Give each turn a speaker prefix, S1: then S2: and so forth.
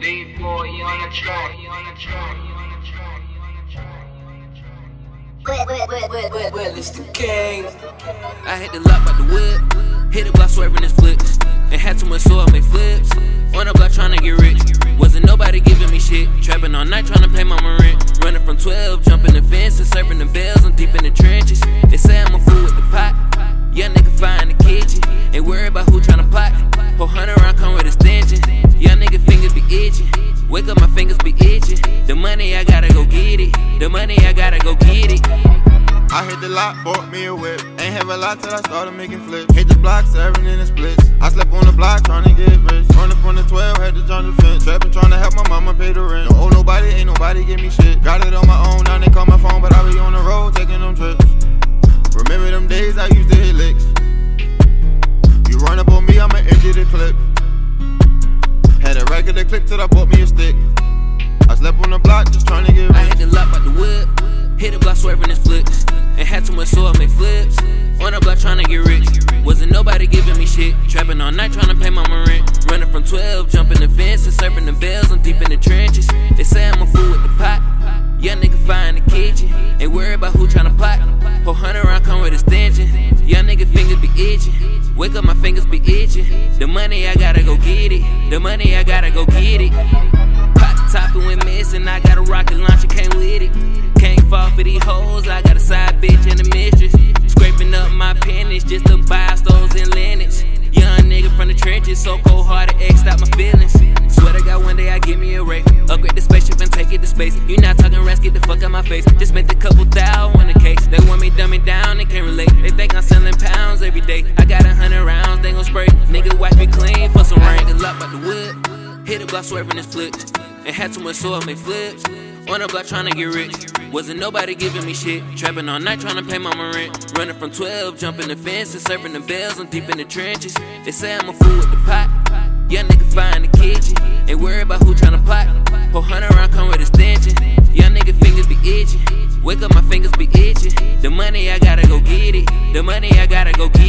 S1: Big boy, on the track. On the track. On. On the track.
S2: Well, well, well, well, well, well, it's the king.
S3: I hit the lock by the whip, hit the block swerving his flicks, and had too much so I made flips. On the block trying to get rich, wasn't nobody giving me shit. Trapping all night trying to pay my rent, running from 12, jumping the fence and surfing Wake up, my fingers be itching. The money I gotta go get it. The money I gotta go get it.
S4: I hit the lot, bought me a whip. Ain't have a lot till I started making flips. Hit the block, serving in the splits. I slept on the block trying to get rich. Running from the 12, had to jump the fence. Trapping, trying to help my mama pay the rent. Don't owe nobody, ain't nobody give me shit. Got it on my own, now they call my phone, but I be on the road bought me a stick. I slept on the block just trying to get rich.
S3: I hit the lock by the whip, hit the block swerving his flicks, and had too much so I made flips. On the block trying to get rich, wasn't nobody giving me shit. Trapping all night trying to pay my rent, running from 12, jumping the fence and surfing the bells. I'm deep in the trenches. They say I'm a fool with the pot. Young nigga fire in the kitchen, ain't worried about who tryna plot. Whole hundred round come with a stench. Young nigga fingers be itching. Wake up, my fingers be itching. The money I gotta go get it. The money I gotta go get it. So cold hearted, X out my feelings. Swear to God, one day I give me a rate. Upgrade the spaceship and take it to space. You not talking rest, get the fuck out my face. Just spent a couple thou on the case. They want me dumb it down, they can't relate. They think I'm selling pounds every day. I got a hundred rounds, they gon' spray. Nigga, wipe me clean for some rain. The lock by the wood. Hit the block swerving his flips. And had too much so I made flips. On the block trying to get rich. Wasn't nobody giving me shit. Trapping all night trying to pay my rent. Running from 12, jumping the fence and surfing the bells. I'm deep in the trenches. They say I'm a fool with the pot. Young nigga fire in the kitchen. Ain't worried about who tryna plot. Whole hundred round come with a stench. Young nigga fingers be itching. Wake up, my fingers be itching. The money I gotta go get it. The money I gotta go get it.